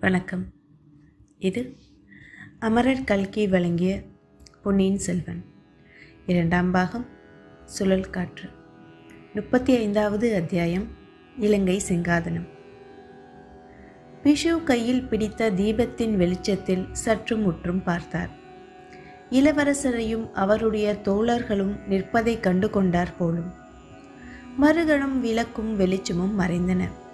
வணக்கம். இது அமரர் கல்கி வழங்கிய பொன்னியின் செல்வன். இரண்டாம் பாகம் சுழல் காற்று. முப்பத்தி ஐந்தாவது அத்தியாயம் இலங்கை சிங்காதனம். பிஷு கையில் பிடித்த தீபத்தின் வெளிச்சத்தில் சற்று முற்றும் பார்த்தார். இளவரசரையும் அவருடைய தோழர்களும் நிற்பதை கண்டு கொண்டார் போலும். மறுகணம் விளக்கும் வெளிச்சமும் மறைந்தன.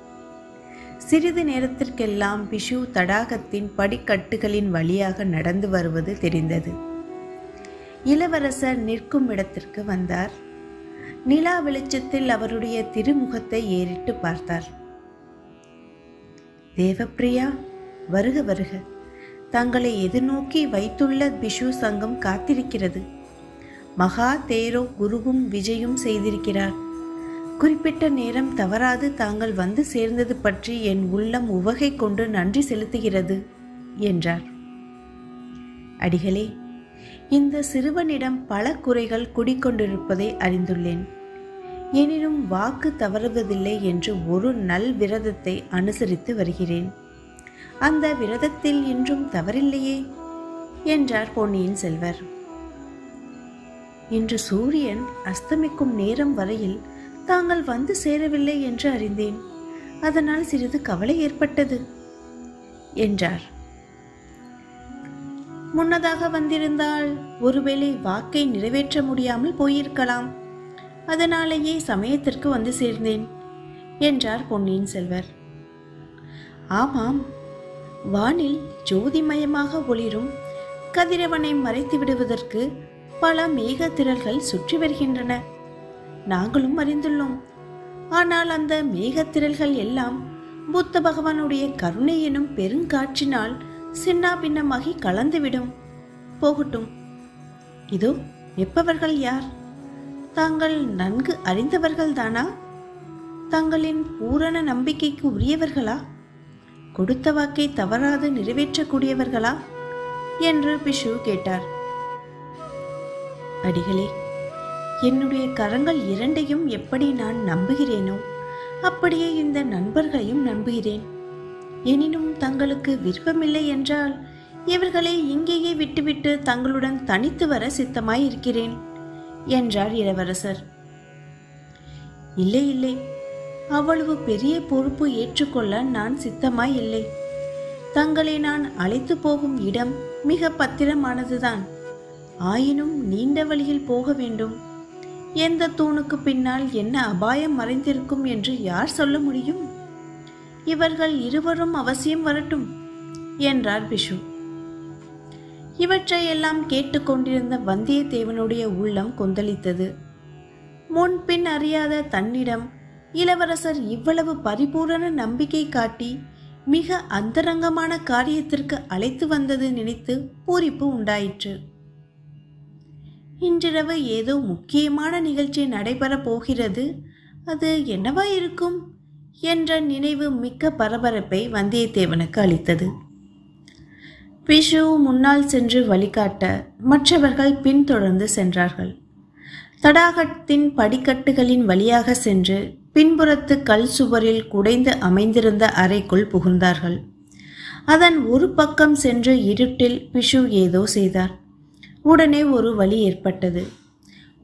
சிறிது நேரத்திற்கெல்லாம் பிஷு தடாகத்தின் படிக்கட்டுகளின் வழியாக நடந்து வருவது தெரிந்தது. இளவரசர் நிற்கும் இடத்திற்கு வந்தார். நிலா வெளிச்சத்தில் அவருடைய திருமுகத்தை ஏறிட்டு பார்த்தார். தேவப்பிரியா வருக வருக. தங்களை எதிர்நோக்கி வைத்துள்ள பிஷு சங்கம் காத்திருக்கிறது. மகா தேரோ குருவும் விஜயும் செய்திருக்கிறார். குறிப்பிட்ட நேரம் தவறாது தாங்கள் வந்து சேர்ந்தது பற்றி என் உள்ளம் உவகை கொண்டு நன்றி செலுத்துகிறது என்றார். அடிகளே இந்த சிறுவனிடம் பல குறைகள் குடிக்கொண்டிருப்பதை அறிந்துள்ளேன். எனினும் வாக்கு தவறுவதில்லை என்று ஒரு நல் விரதத்தை அனுசரித்து வருகிறேன். அந்த விரதத்தில் இன்றும் தவறில்லையே என்றார் பொன்னியின் செல்வர். இன்று சூரியன் அஸ்தமிக்கும் நேரம் வரையில் தாங்கள் வந்து சேரவில்லை என்று அறிந்தேன். அதனால் சிறிது கவலை ஏற்பட்டது. என்றார். முன்னதாக வந்திருந்தால் ஒருவேளை வாக்கை நிறைவேற்ற முடியாமல் போயிருக்கலாம். அதனாலேயே சமயத்திற்கு வந்து சேர்ந்தேன் என்றார் பொன்னியின் செல்வர். ஆமாம் வானில் ஜோதிமயமாக ஒளிரும் கதிரவனை மறைத்து விடுவதற்கு பல மேகத்திரள்கள் சுற்றி வருகின்றன. நாங்களும் அறிந்துள்ளோம். ஆனால் அந்த மேகத்திரல்கள் எல்லாம் புத்த பகவானுடைய கருணை எனும் பெருங்காற்றினால் சின்னா பின்னமாகி கலந்துவிடும். போகட்டும். இதோ எப்பவர்கள் யார்? தாங்கள் நன்கு அறிந்தவர்கள் தானா தங்களின் பூரண நம்பிக்கைக்கு உரியவர்களா? கொடுத்த வாக்கை தவறாது நிறைவேற்றக்கூடியவர்களா? என்று பிஷு கேட்டார். அடிகளே என்னுடைய கரங்கள் இரண்டையும் எப்படி நான் நம்புகிறேனோ அப்படியே இந்த நண்பர்களையும் நம்புகிறேன். எனினும் தங்களுக்கு விருப்பமில்லை என்றால் இவர்களை இங்கேயே விட்டுவிட்டு தங்களுடன் தனித்து வர சித்தமாய் இருக்கிறேன் என்றார் இளவரசர். இல்லை இல்லை. அவ்வளவு பெரிய பொறுப்பு ஏற்றுக்கொள்ள நான் சித்தமாய் இல்லை தங்களை நான் அழைத்து போகும் இடம் மிக பத்திரமானதுதான். ஆயினும் நீண்ட வழியில் போக வேண்டும். எந்த தூணுக்கு பின்னால் என்ன அபாயம் மறைந்திருக்கும் என்று யார் சொல்ல முடியும்? இவர்கள் இருவரும் அவசியம் வரட்டும் என்றார் பிஷு இவற்றையெல்லாம் கேட்டுக்கொண்டிருந்த வந்தியத்தேவனுடைய உள்ளம் கொந்தளித்தது. முன்பின் அறியாத தன்னிடம் இளவரசர் இவ்வளவு பரிபூரண நம்பிக்கை காட்டி மிக அந்தரங்கமான காரியத்திற்கு அழைத்து வந்தது நினைத்து பூரிப்பு உண்டாயிற்று. இன்றிரவு ஏதோ முக்கியமான நிகழ்ச்சி நடைபெறப் போகிறது. அது என்னவா இருக்கும்? என்ற நினைவு மிக்க பரபரப்பை வந்தியத்தேவனுக்கு அளித்தது. பிஷு முன்னால் சென்று வழிகாட்ட மற்றவர்கள் பின்தொடர்ந்து சென்றார்கள். தடாகத்தின் படிக்கட்டுகளின் வழியாக சென்று பின்புறத்து கல் சுவரில் குடைந்து அமைந்திருந்த அறைக்குள் புகுந்தார்கள். அதன் ஒரு பக்கம் சென்று இருட்டில் பிஷு ஏதோ செய்தார். உடனே ஒரு வழி ஏற்பட்டது.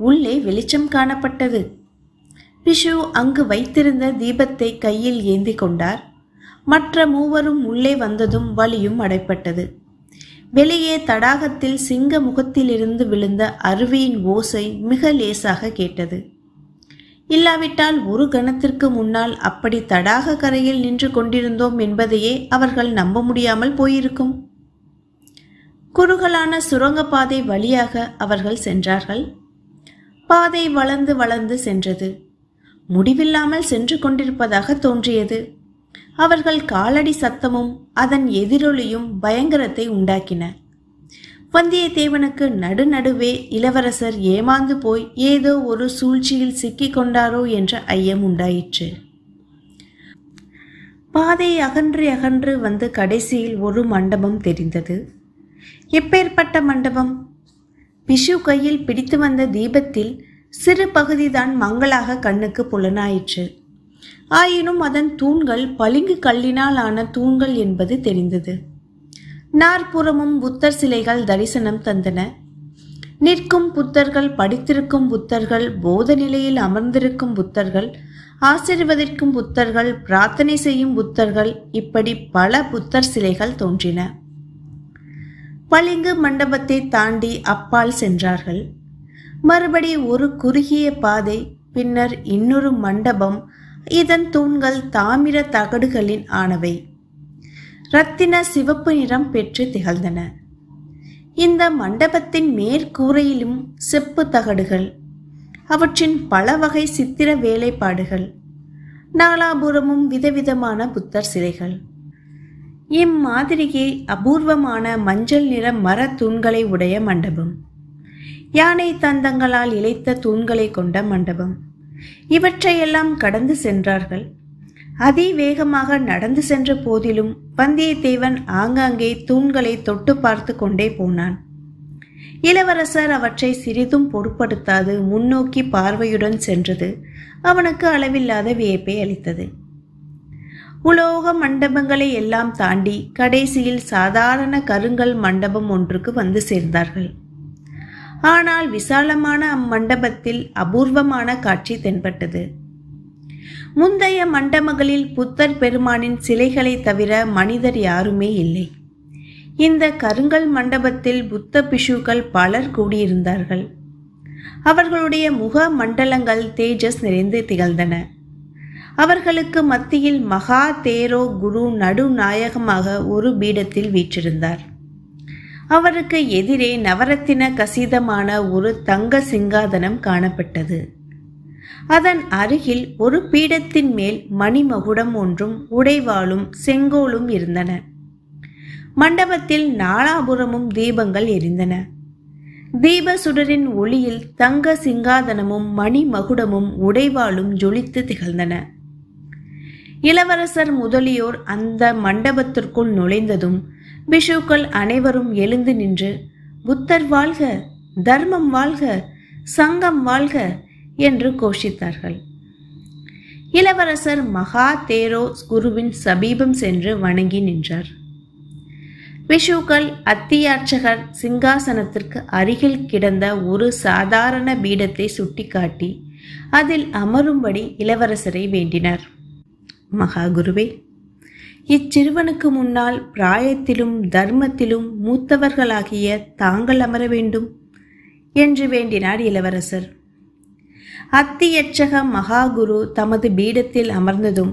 உள்ளே வெளிச்சம் காணப்பட்டது. பிஷு அங்கு வைத்திருந்த தீபத்தை கையில் ஏந்தி கொண்டார். மற்ற மூவரும் உள்ளே வந்ததும் வழியும் அடைப்பட்டது. வெளியே தடாகத்தில் சிங்க முகத்திலிருந்து விழுந்த அருவியின் ஓசை மிக லேசாக கேட்டது. இல்லாவிட்டால் ஒரு கணத்திற்கு முன்னால் அப்படி தடாக கரையில் நின்று கொண்டிருந்தோம் என்பதையே அவர்கள் நம்ப முடியாமல் போயிருக்கும். குறுகலான சுரங்கப்பாதை வழியாக அவர்கள் சென்றார்கள். பாதை வளர்ந்து வளர்ந்து சென்றது. முடிவில்லாமல் சென்று கொண்டிருப்பதாக தோன்றியது. அவர்கள் காலடி சத்தமும் அதன் எதிரொலியும் பயங்கரத்தை உண்டாக்கின. வந்தியத்தேவனுக்கு நடுநடுவே இளவரசர் ஏமாந்து போய் ஏதோ ஒரு சூழ்ச்சியில் சிக்கிக் கொண்டாரோ என்ற ஐயம் உண்டாயிற்று. பாதை அகன்று அகன்று வந்து கடைசியில் ஒரு மண்டபம் தெரிந்தது. எப்பேற்பட்ட மண்டபம்? பிஷு கையில் பிடித்து வந்த தீபத்தில் சிறு பகுதிதான் மங்களாக கண்ணுக்கு புலனாயிற்று. ஆயினும் அதன் தூண்கள் பளிங்கு கல்லினால் ஆன தூண்கள் என்பது தெரிந்தது. நாற்புறமும் புத்தர் சிலைகள் தரிசனம் தந்தன. நிற்கும் புத்தர்கள் படித்திருக்கும் புத்தர்கள் போத நிலையில் அமர்ந்திருக்கும் புத்தர்கள் ஆசிர்வதிக்கும் புத்தர்கள் பிரார்த்தனை செய்யும் புத்தர்கள் இப்படி பல புத்தர் சிலைகள் தோன்றின. பளிங்கு மண்டபத்தை தாண்டி அப்பால் சென்றார்கள். மறுபடி ஒரு குறுகிய பாதை பின்னர் இன்னொரு மண்டபம் இதன் தூண்கள் தாமிர தகடுகளின் ஆனவை. ரத்தின சிவப்பு நிறம் பெற்று திகழ்ந்தன. இந்த மண்டபத்தின் மேற்கூரையிலும் செப்பு தகடுகள் அவற்றின் பல வகை சித்திர வேலைப்பாடுகள் நாலாபுரமும் விதவிதமான புத்தர் சிலைகள். இம்மாதிரியே அபூர்வமான மஞ்சள் நிற மர தூண்களை உடைய மண்டபம். யானை தந்தங்களால் இழைத்த தூண்களை கொண்ட மண்டபம். இவற்றையெல்லாம் கடந்து சென்றார்கள். அதிவேகமாக நடந்து சென்ற போதிலும் வந்தியத்தேவன் ஆங்காங்கே தூண்களை தொட்டு பார்த்து கொண்டே போனான். இளவரசர் அவற்றை சிறிதும் பொருட்படுத்தாது முன்னோக்கி பார்வையுடன் சென்றது. அவனுக்கு அளவில்லாத வியப்பை அளித்தது. உலோக மண்டபங்களை எல்லாம் தாண்டி கடைசியில் சாதாரண கருங்கல் மண்டபம் ஒன்றுக்கு வந்து சேர்ந்தார்கள். ஆனால் விசாலமான அம்மண்டபத்தில் அபூர்வமான காட்சி தென்பட்டது. முந்தைய மண்டபங்களில் புத்தர் பெருமானின் சிலைகளை தவிர மனிதர் யாருமே இல்லை. இந்த கருங்கல் மண்டபத்தில் புத்த பிஷுக்கள் பலர் கூடியிருந்தார்கள். அவர்களுடைய முக மண்டலங்கள் தேஜஸ் நிறைந்து திகழ்ந்தன. அவர்களுக்கு மத்தியில் மகா தேரோ குரு நடுநாயகமாக ஒரு பீடத்தில் வீற்றிருந்தார். அவருக்கு எதிரே நவரத்தின கசிதமான ஒரு தங்க சிங்காதனம் காணப்பட்டது. அதன் அருகில் ஒரு பீடத்தின் மேல் மணிமகுடம் ஒன்றும் உடைவாளும் செங்கோலும் இருந்தன. மண்டபத்தில் நாலாபுரமும் தீபங்கள் எரிந்தன. தீப சுடரின் ஒளியில் தங்க சிங்காதனமும் மணிமகுடமும் உடைவாளும் ஜொலித்து திகழ்ந்தன. இளவரசர் முதலியோர் அந்த மண்டபத்திற்குள் நுழைந்ததும் பிஷுக்கள் அனைவரும் எழுந்து நின்று புத்தர் வாழ்க தர்மம் வாழ்க சங்கம் வாழ்க என்று கோஷித்தார்கள். இளவரசர் மகா தேரோ குருவின் சமீபம் சென்று வணங்கி நின்றார். விஷுக்கள் அத்தியார்ச்சகர் சிங்காசனத்திற்கு அருகில் கிடந்த ஒரு சாதாரண பீடத்தை சுட்டிக்காட்டி அதில் அமரும்படி இளவரசரை வேண்டினார். மகாகுருவே இச்சிறுவனுக்கு முன்னால் பிராயத்திலும் தர்மத்திலும் மூத்தவர்களாகிய தாங்கள் அமர வேண்டும் என்று வேண்டினார் இளவரசர். அத்தியட்சக மகாகுரு தமது பீடத்தில் அமர்ந்ததும்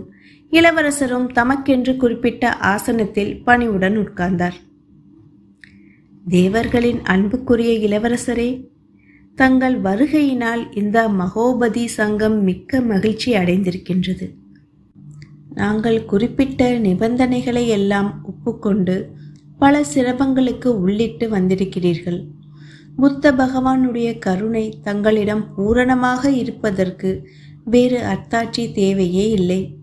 இளவரசரும் தமக்கென்று குறிப்பிட்ட ஆசனத்தில் பணிவுடன் உட்கார்ந்தார். தேவர்களின் அன்புக்குரிய இளவரசரே தங்கள் வருகையினால் இந்த மகோபதி சங்கம் மிக்க மகிழ்ச்சி அடைந்திருக்கின்றது. நாங்கள் குறிப்பிட்ட நிபந்தனைகளை எல்லாம் ஒப்புக்கொண்டு பல சிரமங்களுக்கு உள்ளிட்டு வந்திருக்கிறீர்கள். புத்த பகவானுடைய கருணை தங்களிடம் பூரணமாக இருப்பதற்கு வேறு அத்தாட்சி தேவையே இல்லை.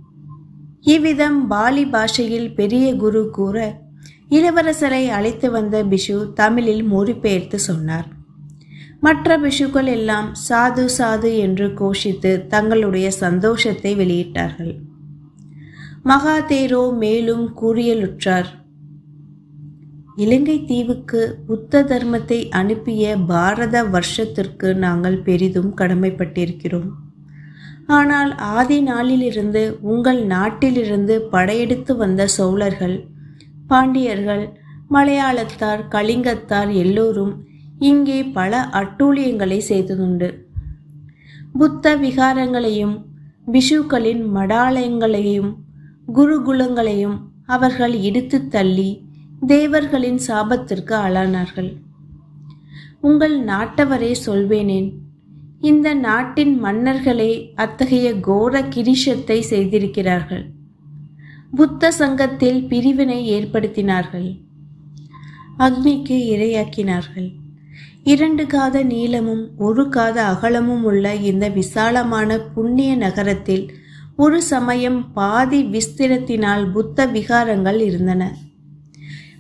இவ்விதம் பாலி பாஷையில் பெரிய குரு கூற இளவரசரை அழைத்து வந்த பிஷு தமிழில் மொழிபெயர்த்து சொன்னார். மற்ற பிஷுக்கள் எல்லாம் சாது சாது என்று கோஷித்து தங்களுடைய சந்தோஷத்தை வெளியிட்டார்கள். மகாதேரோ மேலும் கூறியலுற்றார். இலங்கை தீவுக்கு புத்த தர்மத்தை அனுப்பிய பாரத வருஷத்திற்கு நாங்கள் பெரிதும் கடமைப்பட்டிருக்கிறோம். ஆனால் ஆதி நாளிலிருந்து உங்கள் நாட்டிலிருந்து படையெடுத்து வந்த சோழர்கள் பாண்டியர்கள் மலையாளத்தார் கலிங்கத்தார் எல்லோரும் இங்கே பல அட்டூழியங்களை செய்ததுண்டு புத்த விகாரங்களையும் பிஷுக்களின் மடாலயங்களையும் குருகுலங்களையும் அவர்கள் இடித்து தள்ளி தேவர்களின் சாபத்திற்கு ஆளானார்கள். உங்கள் நாட்டவரே சொல்வேனேன் இந்த நாட்டின் மன்னர்களே அத்தகைய கோர கிரீஷத்தை செய்திருக்கிறார்கள். புத்த சங்கத்தில் பிரிவினை ஏற்படுத்தினார்கள். அக்னிக்கு இரையாக்கினார்கள். இரண்டு காத நீளமும் ஒரு காத அகலமும் உள்ள இந்த விசாலமான புண்ணிய நகரத்தில் ஒரு சமயம் பாதி விஸ்திரத்தினால் புத்த விகாரங்கள் இருந்தன.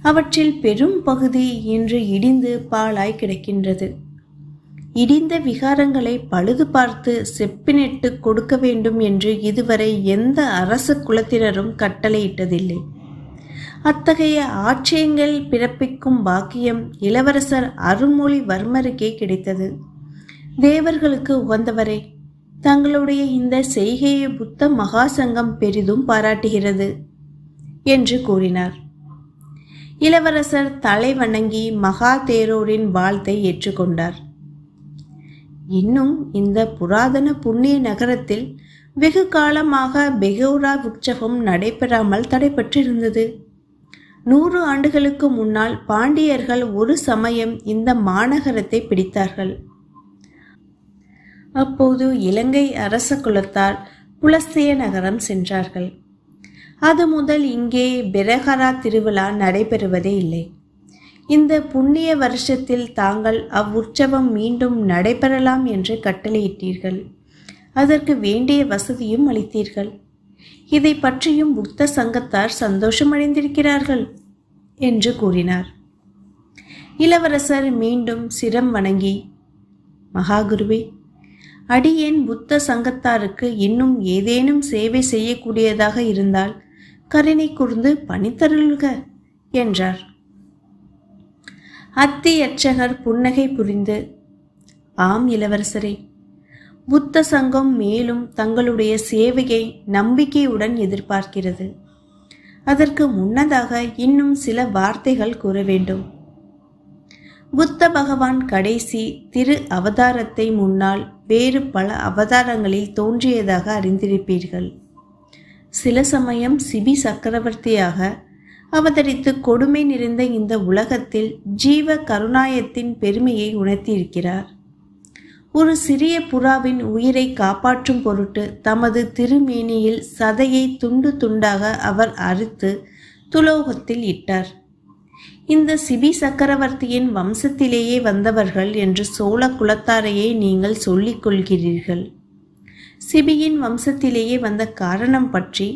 அவற்றில் பெரும் பகுதி இன்று இடிந்து பாழாய் கிடக்கின்றது. இடிந்த விகாரங்களை பழுது பார்த்து செப்பினிட்டு கொடுக்க வேண்டும் என்று இதுவரை எந்த அரச குலத்தினரும் கட்டளையிட்டதில்லை. அத்தகைய ஆட்சியங்கள் பிறப்பிக்கும் பாக்கியம் இளவரசர் அருள்மொழிவர்மருக்கே கிடைத்தது. தேவர்களுக்கு உகந்தவரே தங்களுடைய இந்த செய்கையை புத்த மகாசங்கம் பெரிதும் பாராட்டுகிறது என்று கூறினார். இளவரசர் தலை வணங்கி மகா தேரோரின் வாழ்த்தை ஏற்றுக்கொண்டார். இன்னும் இந்த புராதன புண்ணிய நகரத்தில் வெகு காலமாக பெகோரா உற்சவம் நடைபெறாமல் தடைபெற்றிருந்தது நூறு ஆண்டுகளுக்கு முன்னால் பாண்டியர்கள் ஒரு சமயம் இந்த மாநகரத்தை பிடித்தார்கள். அப்போது இலங்கை அரச குலத்தார் புலஸ்திய நகரம் சென்றார்கள். அது முதல் இங்கே பெரஹரா திருவிழா நடைபெறுவதே இல்லை. இந்த புண்ணிய வருஷத்தில் தாங்கள் அவ்வுற்சவம் மீண்டும் நடைபெறலாம் என்று கட்டளையிட்டீர்கள். அதற்கு வேண்டிய வசதியும் அளித்தீர்கள். இதை பற்றியும் புத்த சங்கத்தார் சந்தோஷமடைந்திருக்கிறார்கள் என்று கூறினார். இளவரசர் மீண்டும் சிரம் வணங்கி மகாகுருவே அடியேன் புத்த சங்கத்தாருக்கு இன்னும் ஏதேனும் சேவை செய்யக்கூடியதாக இருந்தால் கருணை கூர்ந்து பணித்தருள்க என்றார். அத்தி அர்ச்சகர் புன்னகை புரிந்து ஆம் இளவரசரே புத்த சங்கம் மேலும் தங்களுடைய சேவையை நம்பிக்கையுடன் எதிர்பார்க்கிறது. அதற்கு முன்னதாக இன்னும் சில வார்த்தைகள் கூற வேண்டும். புத்த பகவான் கடைசி திரு அவதாரத்தை முன்னால் வேறு பல அவதாரங்களில் தோன்றியதாக அறிந்திருப்பீர்கள். சில சமயம் சிபி சக்கரவர்த்தியாக அவதரித்து கொடுமை நிறைந்த இந்த உலகத்தில் ஜீவ கருணாயத்தின் பெருமையை உணர்த்தியிருக்கிறார். ஒரு சிறிய புறாவின் உயிரை காப்பாற்றும் பொருட்டு தமது திருமேனியில் சதையை துண்டு துண்டாக அவர் அறுத்து துலோகத்தில் இட்டார். இந்த சிபி சக்கரவர்த்தியின் வம்சத்திலேயே வந்தவர்கள் என்று சோழ குலத்தாரையே நீங்கள் சொல்லிக் கொள்கிறீர்கள். சிபியின் வம்சத்திலேயே வந்த காரணம் பற்றி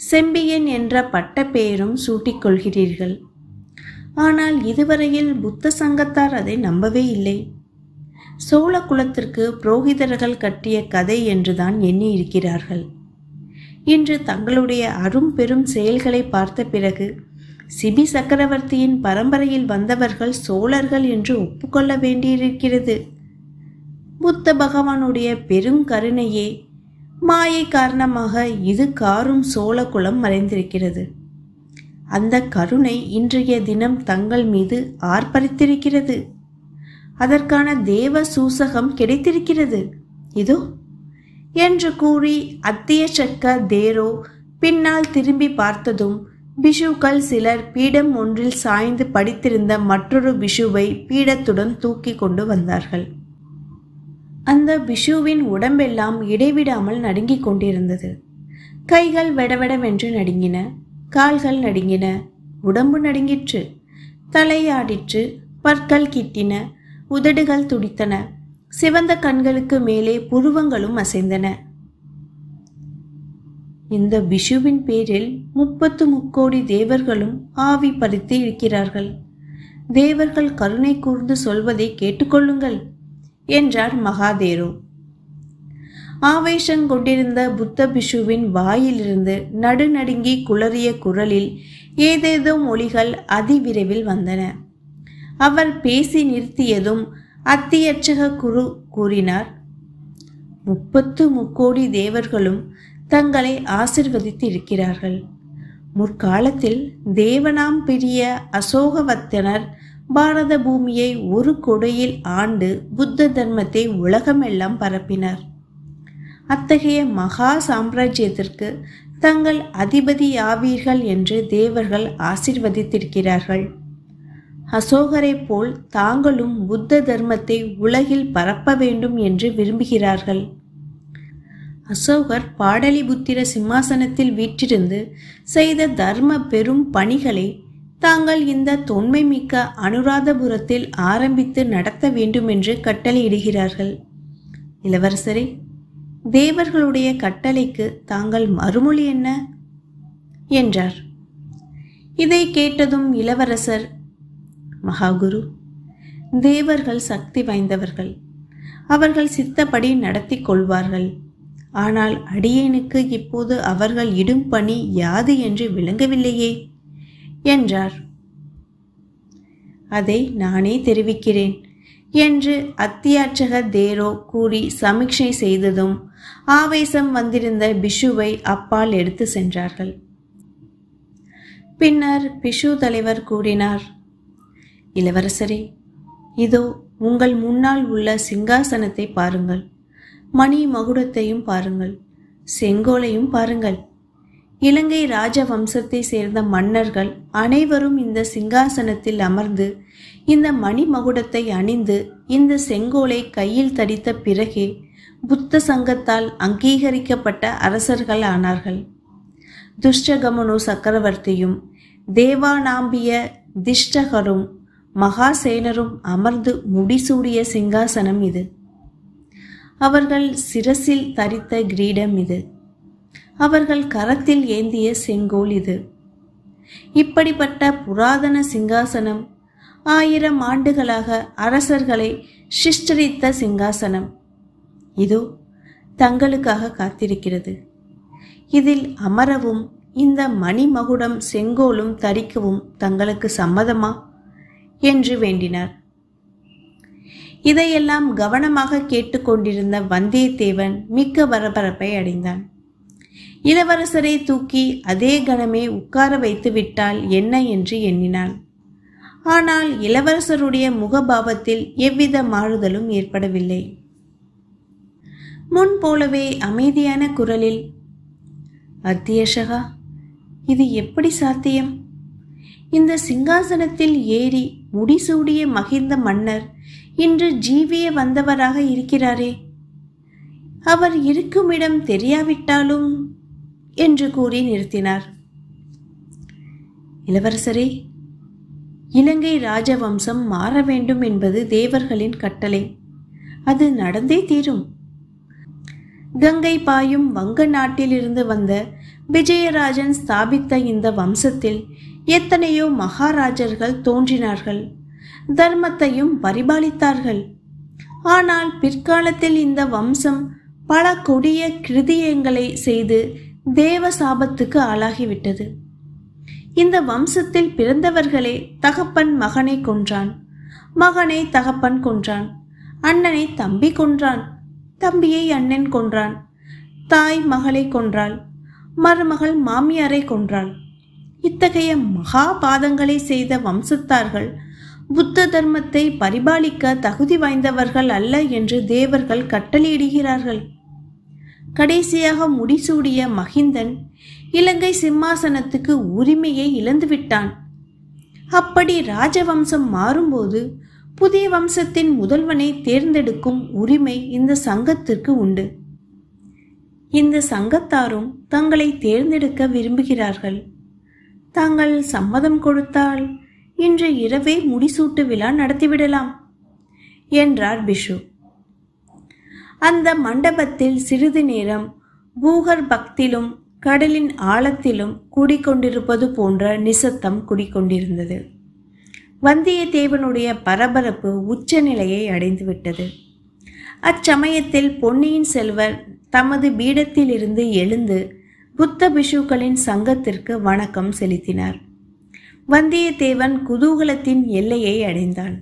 செம்பியன் என்ற பட்ட பெயரும் சூட்டிக்கொள்கிறீர்கள் ஆனால் இதுவரையில் புத்த சங்கத்தார் அதை நம்பவே இல்லை. சோழ குலத்திற்கு புரோகிதர்கள் கட்டிய கதை என்றுதான் எண்ணி இருக்கிறார்கள் இன்று தங்களுடைய அரும் பெரும் செயல்களை பார்த்த பிறகு சிபி சக்கரவர்த்தியின் பரம்பரையில் வந்தவர்கள் சோழர்கள் என்று ஒப்புக்கொள்ள வேண்டியிருக்கிறது. புத்த பகவானுடைய பெருங்கருணையே மாயை காரணமாக இது காரும் சோழ குலம் மறைந்திருக்கிறது. அந்த கருணை இன்றைய தினம் தங்கள் மீது ஆர்ப்பரித்திருக்கிறது. அதற்கான தேவ சூசகம் கிடைத்திருக்கிறது. இதோ என்று கூறி அத்திய சக்க தேரோ பின்னால் திரும்பி பார்த்ததும் பிஷுக்கள் சிலர் பீடம் ஒன்றில் சாய்ந்து படித்திருந்த மற்றொரு பிஷுவை பீடத்துடன் தூக்கி கொண்டு வந்தார்கள். அந்த பிஷுவின் உடம்பெல்லாம் இடைவிடாமல் நடுங்கிக் கொண்டிருந்தது. கைகள் வெடவெடவென்று நடுங்கின கால்கள் நடுங்கின உடம்பு நடுங்கிற்று. தலையாடிற்று பற்கள் கிட்டின உதடுகள் துடித்தன. சிவந்த கண்களுக்கு மேலே புருவங்களும் அசைந்தன. இந்த பிஷுவின் பேரில் முப்பத்து முக்கோடி தேவர்களும் ஆவி பறித்து இருக்கிறார்கள். தேவர்கள் கருணை கூர்ந்து சொல்வதை கேட்டுக்கொள்ளுங்கள் என்றார் மகாதேரு. ஆவேசம் கொண்டிருந்த புத்த பிஷுவின் வாயிலிருந்து நடுநடுங்கி குளறிய குரலில் ஏதேதோ மொழிகள் அதிவிரைவில் வந்தன. அவர் பேசி நிறுத்தியதும் அத்தியட்சக குரு கூறினார் முப்பத்து முக்கோடி தேவர்களும் தங்களை ஆசிர்வதித்து இருக்கிறார்கள் முற்காலத்தில் தேவனாம் பிரிய அசோகவத்தனர் பாரத பூமியை ஒரு கொடையில் ஆண்டு புத்த தர்மத்தை உலகமெல்லாம் பரப்பினர். அத்தகைய மகா சாம்ராஜ்யத்திற்கு தங்கள் அதிபதியாவீர்கள் என்று தேவர்கள் ஆசிர்வதித்திருக்கிறார்கள். அசோகரைப் போல் தாங்களும் புத்த தர்மத்தை உலகில் பரப்ப வேண்டும் என்று விரும்புகிறார்கள். அசோகர் பாடலிபுத்திர சிம்மாசனத்தில் வீற்றிருந்து செய்த தர்ம பெரும் பணிகளை தாங்கள் இந்த தொன்மை மிக்க அனுராதபுரத்தில் ஆரம்பித்து நடத்த வேண்டுமென்று கட்டளையிடுகிறார்கள். இளவரசரே தேவர்களுடைய கட்டளைக்கு தாங்கள் மறுமொழி என்ன? என்றார். இதை கேட்டதும் இளவரசர் மகாகுரு தேவர்கள் சக்தி வாய்ந்தவர்கள். அவர்கள் சித்தப்படி நடத்தி கொள்வார்கள். ஆனால் அடியேனுக்கு இப்போது அவர்கள் இடும் பணி யாது என்று விளங்கவில்லையே? என்றார். அதை நானே தெரிவிக்கிறேன் என்று அத்தியாட்சக தேரோ கூறி சமீட்சை செய்ததும் ஆவேசம் வந்திருந்த பிஷுவை அப்பால் எடுத்து சென்றார்கள். பின்னர் பிஷு தலைவர் கூறினார் இளவரசரே இதோ உங்கள் முன்னால் உள்ள சிங்காசனத்தை பாருங்கள். மணி மகுடத்தையும் பாருங்கள் செங்கோலையும் பாருங்கள். இலங்கை ராஜ வம்சத்தை சேர்ந்த மன்னர்கள் அனைவரும் இந்த சிங்காசனத்தில் அமர்ந்து இந்த மணி மகுடத்தை அணிந்து இந்த செங்கோலை கையில் தடித்த பிறகே புத்த சங்கத்தால் அங்கீகரிக்கப்பட்ட அரசர்கள் ஆனார்கள். துஷ்டகமனு சக்கரவர்த்தியும் தேவானாம்பிய திஷ்டகரும் மகாசேனரும் அமர்ந்து முடிசூடிய சிங்காசனம் இது. அவர்கள் சிரசில் தரித்த கிரீடம் இது. அவர்கள் கரத்தில் ஏந்திய செங்கோல் இது. இப்படிப்பட்ட புராதன சிங்காசனம் ஆயிரம் ஆண்டுகளாக அரசர்களை சிஷ்டரித்த சிங்காசனம். இதோ தங்களுக்காக காத்திருக்கிறது. இதில் அமரவும் இந்த மணிமகுடம் செங்கோலும் தரிக்கவும் தங்களுக்கு சம்மதமா? என்று வேண்டினார். இதையெல்லாம் கவனமாக கேட்டுக்கொண்டிருந்த வந்தியத்தேவன் மிக்க பரபரப்பை அடைந்தான். இளவரசரை தூக்கி அதே கணமே உட்கார வைத்து விட்டால் என்ன என்று எண்ணினான் ஆனால் இளவரசருடைய முகபாவத்தில் எவ்வித மாறுதலும் ஏற்படவில்லை. முன் போலவே அமைதியான குரலில் அத்தியஷகா இது எப்படி சாத்தியம்? இந்த சிங்காசனத்தில் ஏறி முடிசூடிய மகிழ்ந்த மன்னர் இன்று ஜீவிய வந்தவராக இருக்கிறாரே. அவர் இருக்குமிடம் தெரியாவிட்டாலும் என்று கூறி நிறுத்தினார். இளவரசரே இலங்கை ராஜவம்சம் மாற வேண்டும் என்பது தேவர்களின் கட்டளை. அது நடந்தே தீரும். கங்கை பாயும் வங்க நாட்டிலிருந்து வந்த விஜயராஜன் ஸ்தாபித்த இந்த வம்சத்தில் எத்தனையோ மகாராஜர்கள் தோன்றினார்கள். தர்மத்தையும் பரிபாலித்தார்கள். ஆனால் பிற்காலத்தில் இந்த வம்சம் பல கொடிய கிருதியங்களை செய்து தேவ சாபத்துக்கு ஆளாகிவிட்டது. இந்த வம்சத்தில் பிறந்தவர்களே தகப்பன் மகனை கொன்றான். மகனை தகப்பன் கொன்றான். அண்ணனை தம்பி கொன்றான். தம்பியை அண்ணன் கொன்றான். தாய் மகளை கொன்றாள். மருமகள் மாமியாரை கொன்றாள். இத்தகைய மகா பாதங்களை செய்த வம்சத்தார்கள் புத்த தர்மத்தை பரிபாலிக்க தகுதி வாய்ந்தவர்கள் அல்ல என்று தேவர்கள் கட்டளையிடுகிறார்கள். கடைசியாக முடிசூடிய மகிந்தன் இலங்கை சிம்மாசனத்துக்கு உரிமையை இழந்துவிட்டான். அப்படி ராஜவம்சம் மாறும்போது புதிய வம்சத்தின் முதல்வனை தேர்ந்தெடுக்கும் உரிமை இந்த சங்கத்திற்கு உண்டு. இந்த சங்கத்தாரும் தங்களை தேர்ந்தெடுக்க விரும்புகிறார்கள். தாங்கள் சம்மதம் கொடுத்தால் இன்று இரவே முடிசூட்டு விழா நடத்திவிடலாம் என்றார் பிஷு அந்த மண்டபத்தில் சிறிது நேரம் பூகர் பக்திலும் கடலின் ஆழத்திலும் கூடிக்கொண்டிருப்பது போன்ற நிசத்தம் குடிக்கொண்டிருந்தது. வந்தியத்தேவனுடைய பரபரப்பு உச்சநிலையை அடைந்துவிட்டது. அச்சமயத்தில் பொன்னியின் செல்வர் தமது பீடத்திலிருந்து எழுந்து புத்த பிஷுக்களின் சங்கத்திற்கு வணக்கம் செலுத்தினார். வந்தியத்தேவன் குதூகலத்தின் எல்லையை அடைந்தான்.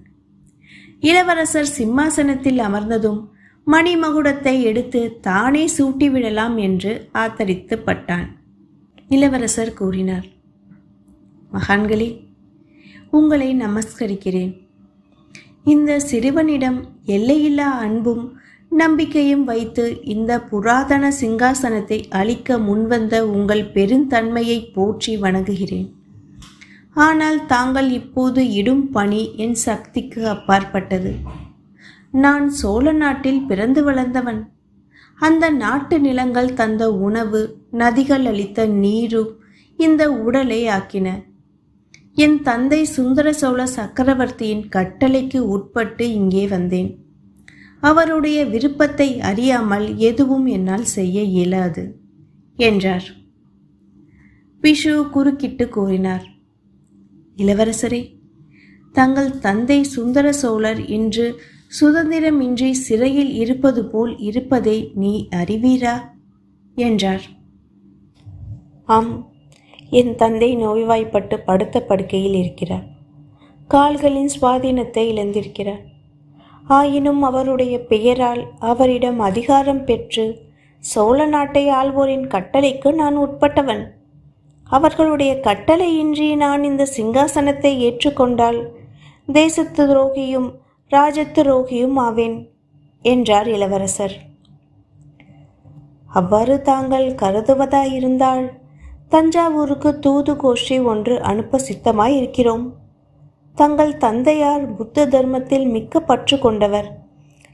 இளவரசர் சிம்மாசனத்தில் அமர்ந்ததும் மணிமகுடத்தை எடுத்து தானே சூட்டிவிடலாம் என்று ஆத்தரித்து பட்டான். இளவரசர் கூறினார் மகான்களே உங்களை நமஸ்கரிக்கிறேன். இந்த சிறுவனிடம் எல்லையில்லா அன்பும் நம்பிக்கையும் வைத்து இந்த புராதன சிங்காசனத்தை அளிக்க முன்வந்த உங்கள் பெருந்தன்மையை போற்றி வணங்குகிறேன். ஆனால் தாங்கள் இப்போது இடும் பணி என் சக்திக்கு அப்பாற்பட்டது. நான் சோழ நாட்டில் பிறந்து வளர்ந்தவன். அந்த நாட்டு நிலங்கள் தந்த உணவு நதிகள் அளித்த நீரும் இந்த உடலை ஆக்கின. என் தந்தை சுந்தர சோழ சக்கரவர்த்தியின் கட்டளைக்கு உட்பட்டு இங்கே வந்தேன். அவருடைய விருப்பத்தை அறியாமல் எதுவும் என்னால் செய்ய இயலாது என்றார். பிஷு குறுக்கிட்டு கூறினார். இளவரசரே தங்கள் தந்தை சுந்தர சோழர் இன்று சுதந்திரமின்றி சிறையில் இருப்பது போல் இருப்பதை நீ அறிவீரா? என்றார். ஆம் என் தந்தை நோய்வாய்ப்பட்டு படுத்த படுக்கையில் இருக்கிறார். கால்களின் சுவாதீனத்தை இழந்திருக்கிறார். ஆயினும் அவருடைய பெயரால் அவரிடம் அதிகாரம் பெற்று சோழ நாட்டை ஆள்வோரின் கட்டளைக்கு நான் உட்பட்டவன். அவர்களுடைய கட்டளையின்றி நான் இந்த சிங்காசனத்தை ஏற்றுக்கொண்டால் தேசத்து துரோகியும் ராஜத்து துரோகியும் ஆவேன் என்றார் இளவரசர். அவ்வாறு தாங்கள் கருதுவதாயிருந்தால் தஞ்சாவூருக்கு தூது கோஷ்டி ஒன்று அனுப்ப சித்தமாய் இருக்கிறோம் தங்கள் தந்தையார் புத்த தர்மத்தில் மிக்க பற்று கொண்டவர்.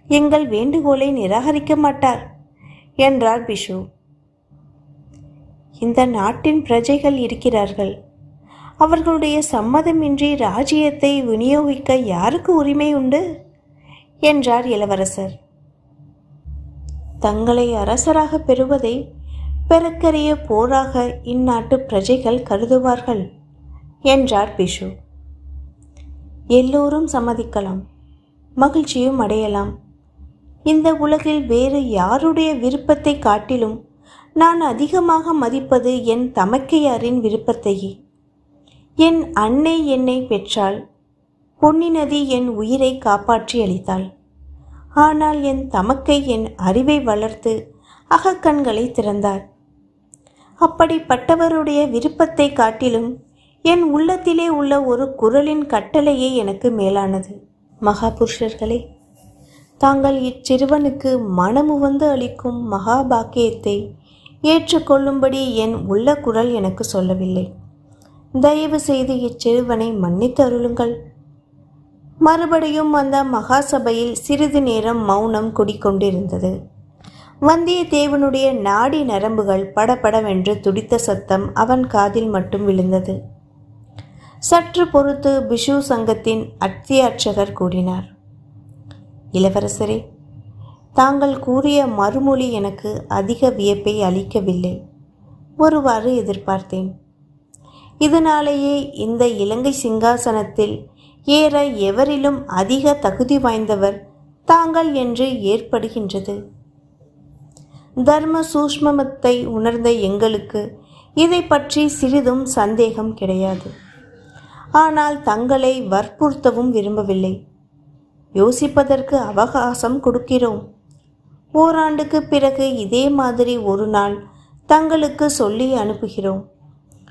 எங்கள் வேண்டுகோளை நிராகரிக்க மாட்டார் என்றார் பிஷு இந்த நாட்டின் பிரஜைகள் இருக்கிறார்கள். அவர்களுடைய சம்மதமின்றி ராஜ்யத்தை விநியோகிக்க யாருக்கு உரிமை உண்டு? என்றார் இளவரசர். தங்களை அரசராக பெறுவதை பெருக்கரிய போராக இந்நாட்டு பிரஜைகள் கருதுவார்கள் என்றார் பிஷு எல்லோரும் சம்மதிக்கலாம் மகிழ்ச்சியும் அடையலாம். இந்த உலகில் வேறு யாருடைய விருப்பத்தை காட்டிலும் நான் அதிகமாக மதிப்பது என் தமக்கையாரின் விருப்பத்தையே. என் அன்னை என்னை பெற்றாள். பொன்னி நதி என் உயிரை காப்பாற்றி அளித்தாள். ஆனால் என் தமக்கை என் அறிவை வளர்த்து அகக்கண்களை திறந்தார். அப்படிப்பட்டவருடைய விருப்பத்தை காட்டிலும் என் உள்ளத்திலே உள்ள ஒரு குரலின் கட்டளையே எனக்கு மேலானது. மகாபுருஷர்களே தாங்கள் இச்சிறுவனுக்கு மனமுவந்து அளிக்கும் மகாபாக்கியத்தை ஏற்றுக்கொள்ளும்படி என் உள்ள குரல் எனக்கு சொல்லவில்லை. தயவு செய்து இச்சிறுவனை மன்னித்து அருளுங்கள் மறுபடியும் அந்த மகாசபையில் சிறிது நேரம் மௌனம் குடிக்கொண்டிருந்தது. வந்தியத்தேவனுடைய நாடி நரம்புகள் படபடவென்று துடித்த சத்தம் அவன் காதில் மட்டும் விழுந்தது. சற்று பொறுத்து பிஷு சங்கத்தின் அத்தியாட்சகர் கூறினார் இளவரசரே தாங்கள் கூறிய மறுமொழி எனக்கு அதிக வியப்பை அளிக்கவில்லை. ஒருவாறு எதிர்பார்த்தேன். இதனாலேயே இந்த இலங்கை சிங்காசனத்தில் ஏற எவரிலும் அதிக தகுதி வாய்ந்தவர் தாங்கள் என்று ஏற்படுகின்றது. தர்ம சூஷ்மத்தை உணர்ந்த எங்களுக்கு இதை பற்றி சிறிதும் சந்தேகம் கிடையாது. ஆனால் தங்களை வற்புறுத்தவும் விரும்பவில்லை. யோசிப்பதற்கு அவகாசம் கொடுக்கிறோம். ஓராண்டுக்கு பிறகு இதே மாதிரி ஒரு நாள் தங்களுக்கு சொல்லி அனுப்புகிறோம்.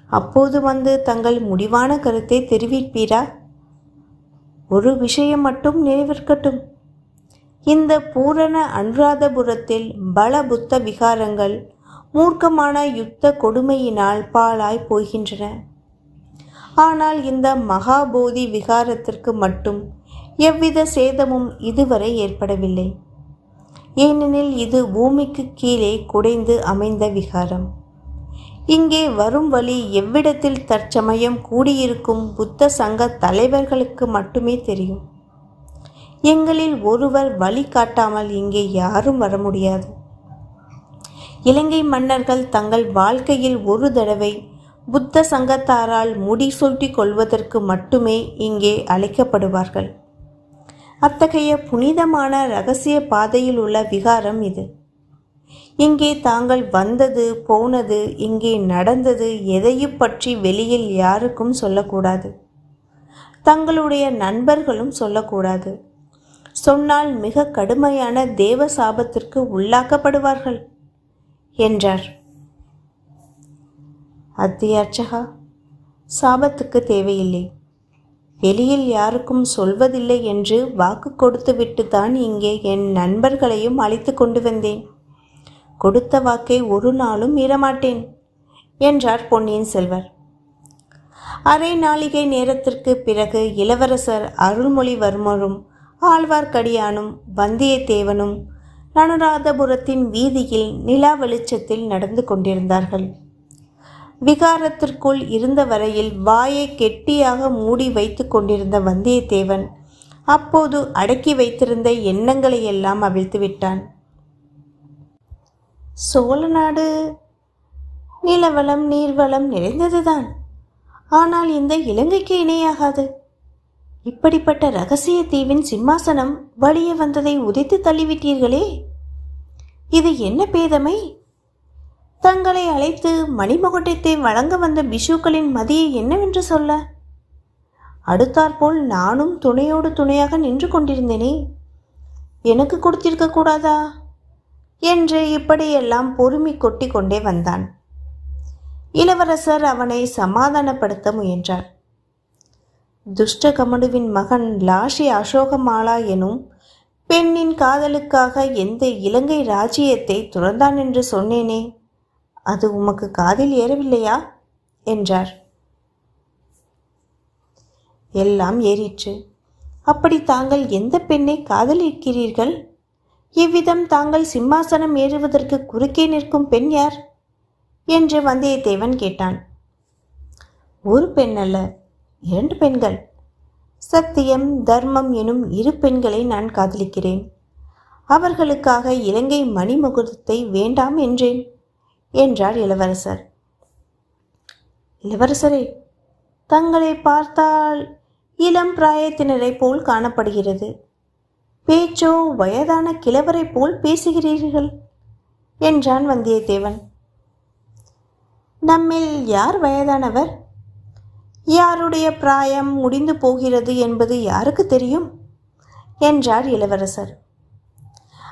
அப்போது வந்து தங்கள் முடிவான கருத்தை தெரிவிப்பீரா? ஒரு விஷயம் மட்டும் நினைவிருக்கட்டும். இந்த பூரண அனுராதபுரத்தில் பல புத்த விகாரங்கள் மூர்க்கமான யுத்த கொடுமையினால் பாழாய் போகின்றன. ஆனால் இந்த மகாபோதி விகாரத்திற்கு மட்டும் எவ்வித சேதமும் இதுவரை ஏற்படவில்லை. ஏனெனில் இது பூமிக்கு கீழே குடைந்து அமைந்த விகாரம். இங்கே வரும் வழி எவ்விடத்தில் தற்சமயம் கூடியிருக்கும் புத்த சங்க தலைவர்களுக்கு மட்டுமே தெரியும். எங்களில் ஒருவர் வழி காட்டாமல் இங்கே யாரும் வர முடியாது. இலங்கை மன்னர்கள் தங்கள் வாழ்க்கையில் ஒரு தடவை புத்த சங்கத்தாரால் முடி கொள்வதற்கு மட்டுமே இங்கே அழைக்கப்படுவார்கள். அத்தகைய புனிதமான ரகசிய பாதையில் உள்ள விகாரம் இது. இங்கே தாங்கள் வந்தது போனது இங்கே நடந்தது எதையும் பற்றி வெளியில் யாருக்கும் சொல்லக்கூடாது. தங்களுடைய நண்பர்களும் சொல்லக்கூடாது. சொன்னால் மிக கடுமையான தேவ சாபத்திற்கு உள்ளாக்கப்படுவார்கள் என்றார். அத்தியார்ச்சகா சாபத்துக்கு தேவையில்லை. வெளியில் யாருக்கும் சொல்வதில்லை என்று வாக்கு கொடுத்துவிட்டு தான் இங்கே என் நண்பர்களையும் அழைத்து கொண்டு வந்தேன். கொடுத்த வாக்கை ஒரு நாளும் மீறமாட்டேன் என்றார் பொன்னியின் செல்வர். அரை நாளிகை நேரத்திற்கு பிறகு இளவரசர் அருள்மொழிவர்மரும் ஆழ்வார்க்கடியானும் வந்தியத்தேவனும் அனுராதபுரத்தின் வீதியில் நிலா வெளிச்சத்தில் நடந்து கொண்டிருந்தார்கள். விகாரத்திற்குள் இருந்த வரையில் வாயை கெட்டியாக மூடி வைத்து கொண்டிருந்த வந்தியத்தேவன் அப்போது அடக்கி வைத்திருந்த எண்ணங்களை எல்லாம் அவிழ்த்து விட்டான். சோழ நாடு நிலவளம் நீர்வளம் நிறைந்ததுதான். ஆனால் இந்த இலங்கைக்கு இணையாகாது. இப்படிப்பட்ட ரகசிய தீவின் சிம்மாசனம் வழியே வந்ததை உதைத்து தள்ளிவிட்டீர்களே. இது என்ன பேதமை? தங்களை அழைத்து மணிமகுட்டத்தை வழங்க வந்த பிஷுக்களின் மதியை என்னவென்று சொல்ல? அடுத்தாற்போல் நானும் துணையோடு துணையாக நின்று கொண்டிருந்தேனே. எனக்கு கொடுத்திருக்க கூடாதா? என்று இப்படியெல்லாம் பொறுமை கொட்டி கொண்டே வந்தான். இளவரசர் அவனை சமாதானப்படுத்த முயன்றார். துஷ்டகமடுவின் மகன் லாஷி அசோகமாலா எனும் பெண்ணின் காதலுக்காக எந்த இலங்கை ராஜ்யத்தை துறந்தான் என்று சொன்னேனே. அது உமக்கு காதில் ஏறவில்லையா? என்றார். எல்லாம் ஏறிற்று. அப்படி தாங்கள் எந்த பெண்ணை காதலிக்கிறீர்கள் இவ்விதம் தாங்கள் சிம்மாசனம் ஏறுவதற்கு குறுக்கே நிற்கும் பெண் யார்? என்று வந்தியத்தேவன் கேட்டான். ஒரு பெண் அல்ல இரண்டு பெண்கள். சத்தியம் தர்மம் எனும் இரு பெண்களை நான் காதலிக்கிறேன். அவர்களுக்காக இலங்கை மணிமுகுதத்தை வேண்டாம் என்றேன். என்றார் இளவரசர். இளவரசரே தங்களை பார்த்தால் இளம் பிராயத்தினரைப் போல் காணப்படுகிறது. பேச்சோ வயதான கிழவரைப் போல் பேசுகிறீர்கள்? என்றான் வந்தியத்தேவன். நம்மில் யார் வயதானவர்? யாருடைய பிராயம் முடிந்து போகிறது என்பது யாருக்கு தெரியும்? என்றார் இளவரசர்.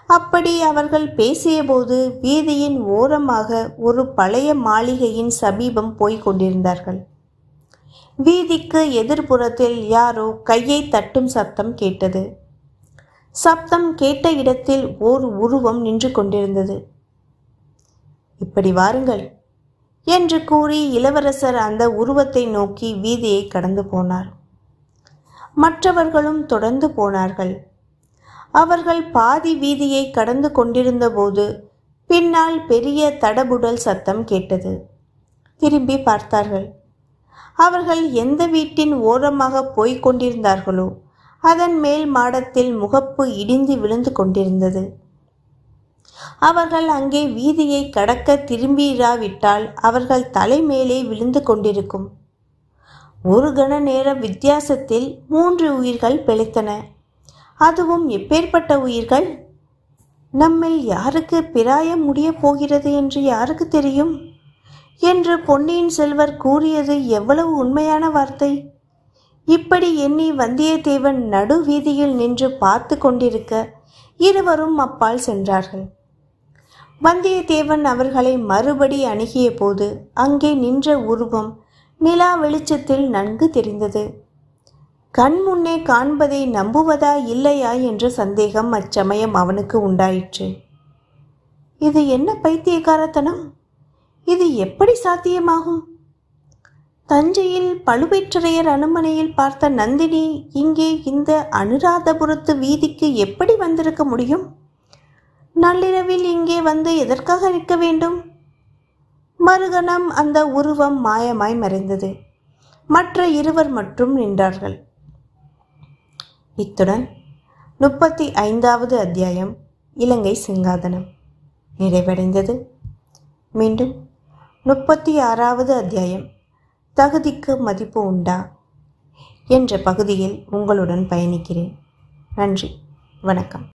அப்படி அவர்கள் பேசியபோது வீதியின் ஓரமாக ஒரு பழைய மாளிகையின் சமீபம் போய்க் கொண்டிருந்தார்கள். வீதிக்கு எதிர்ப்புறத்தில் யாரோ கையை தட்டும் சத்தம் கேட்டது. சப்தம் கேட்ட இடத்தில் ஓர் உருவம் நின்று கொண்டிருந்தது. இப்படி வாருங்கள் என்று கூறி இளவரசர் அந்த உருவத்தை நோக்கி வீதியை கடந்து போனார். மற்றவர்களும் தொடர்ந்து போனார்கள். அவர்கள் பாதி வீதியை கடந்து கொண்டிருந்தபோது பின்னால் பெரிய தடபுடல் சத்தம் கேட்டது. திரும்பி பார்த்தார்கள். அவர்கள் எந்த வீட்டின் ஓரமாக போய்க் கொண்டிருந்தார்களோ அதன் மேல் மாடத்தில் முகப்பு இடிந்து விழுந்து கொண்டிருந்தது. அவர்கள் அங்கே வீதியை கடக்க திரும்பியிராவிட்டால் அவர்கள் தலைமேலே விழுந்து கொண்டிருக்கும். ஒரு கண நேர வித்தியாசத்தில் மூன்று உயிர்கள் பிழைத்தன. அதுவும் எப்பேற்பட்ட உயிர்கள்? நம்மில் யாருக்கு பிராயம் முடியப் போகிறது என்று யாருக்கு தெரியும்? என்று பொன்னியின் செல்வர் கூறியது எவ்வளவு உண்மையான வார்த்தை. இப்படி எண்ணி வந்தியத்தேவன் நடு வீதியில் நின்று பார்த்து கொண்டிருக்க இருவரும் அப்பால் சென்றார்கள். வந்தியத்தேவன் அவர்களை மறுபடி அணுகிய போது அங்கே நின்ற உருவம் நிலா வெளிச்சத்தில் நன்கு தெரிந்தது. கண் முன்னே காண்பதை நம்புவதா இல்லையா என்ற சந்தேகம் அச்சமயம் அவனுக்கு உண்டாயிற்று. இது என்ன பைத்தியக்காரத்தனம்? இது எப்படி சாத்தியமாகும்? தஞ்சையில் பழுவேற்றரையர் அனுமனையில் பார்த்த நந்தினி இங்கே இந்த அனுராதபுரத்து வீதிக்கு எப்படி வந்திருக்க முடியும்? நள்ளிரவில் இங்கே வந்து எதற்காக நிற்க வேண்டும்? மறுகணம் அந்த உருவம் மாயமாய் மறைந்தது. மற்ற இருவர் மட்டும் நின்றார்கள். இத்துடன் முப்பத்தி ஐந்தாவது அத்தியாயம் இலங்கை சிங்காதனம் நிறைவடைந்தது. மீண்டும் முப்பத்தி ஆறாவது அத்தியாயம் தகுதிக்கு மதிப்பு உண்டா? என்ற பகுதியில் உங்களுடன் பயணிக்கிறேன். நன்றி வணக்கம்.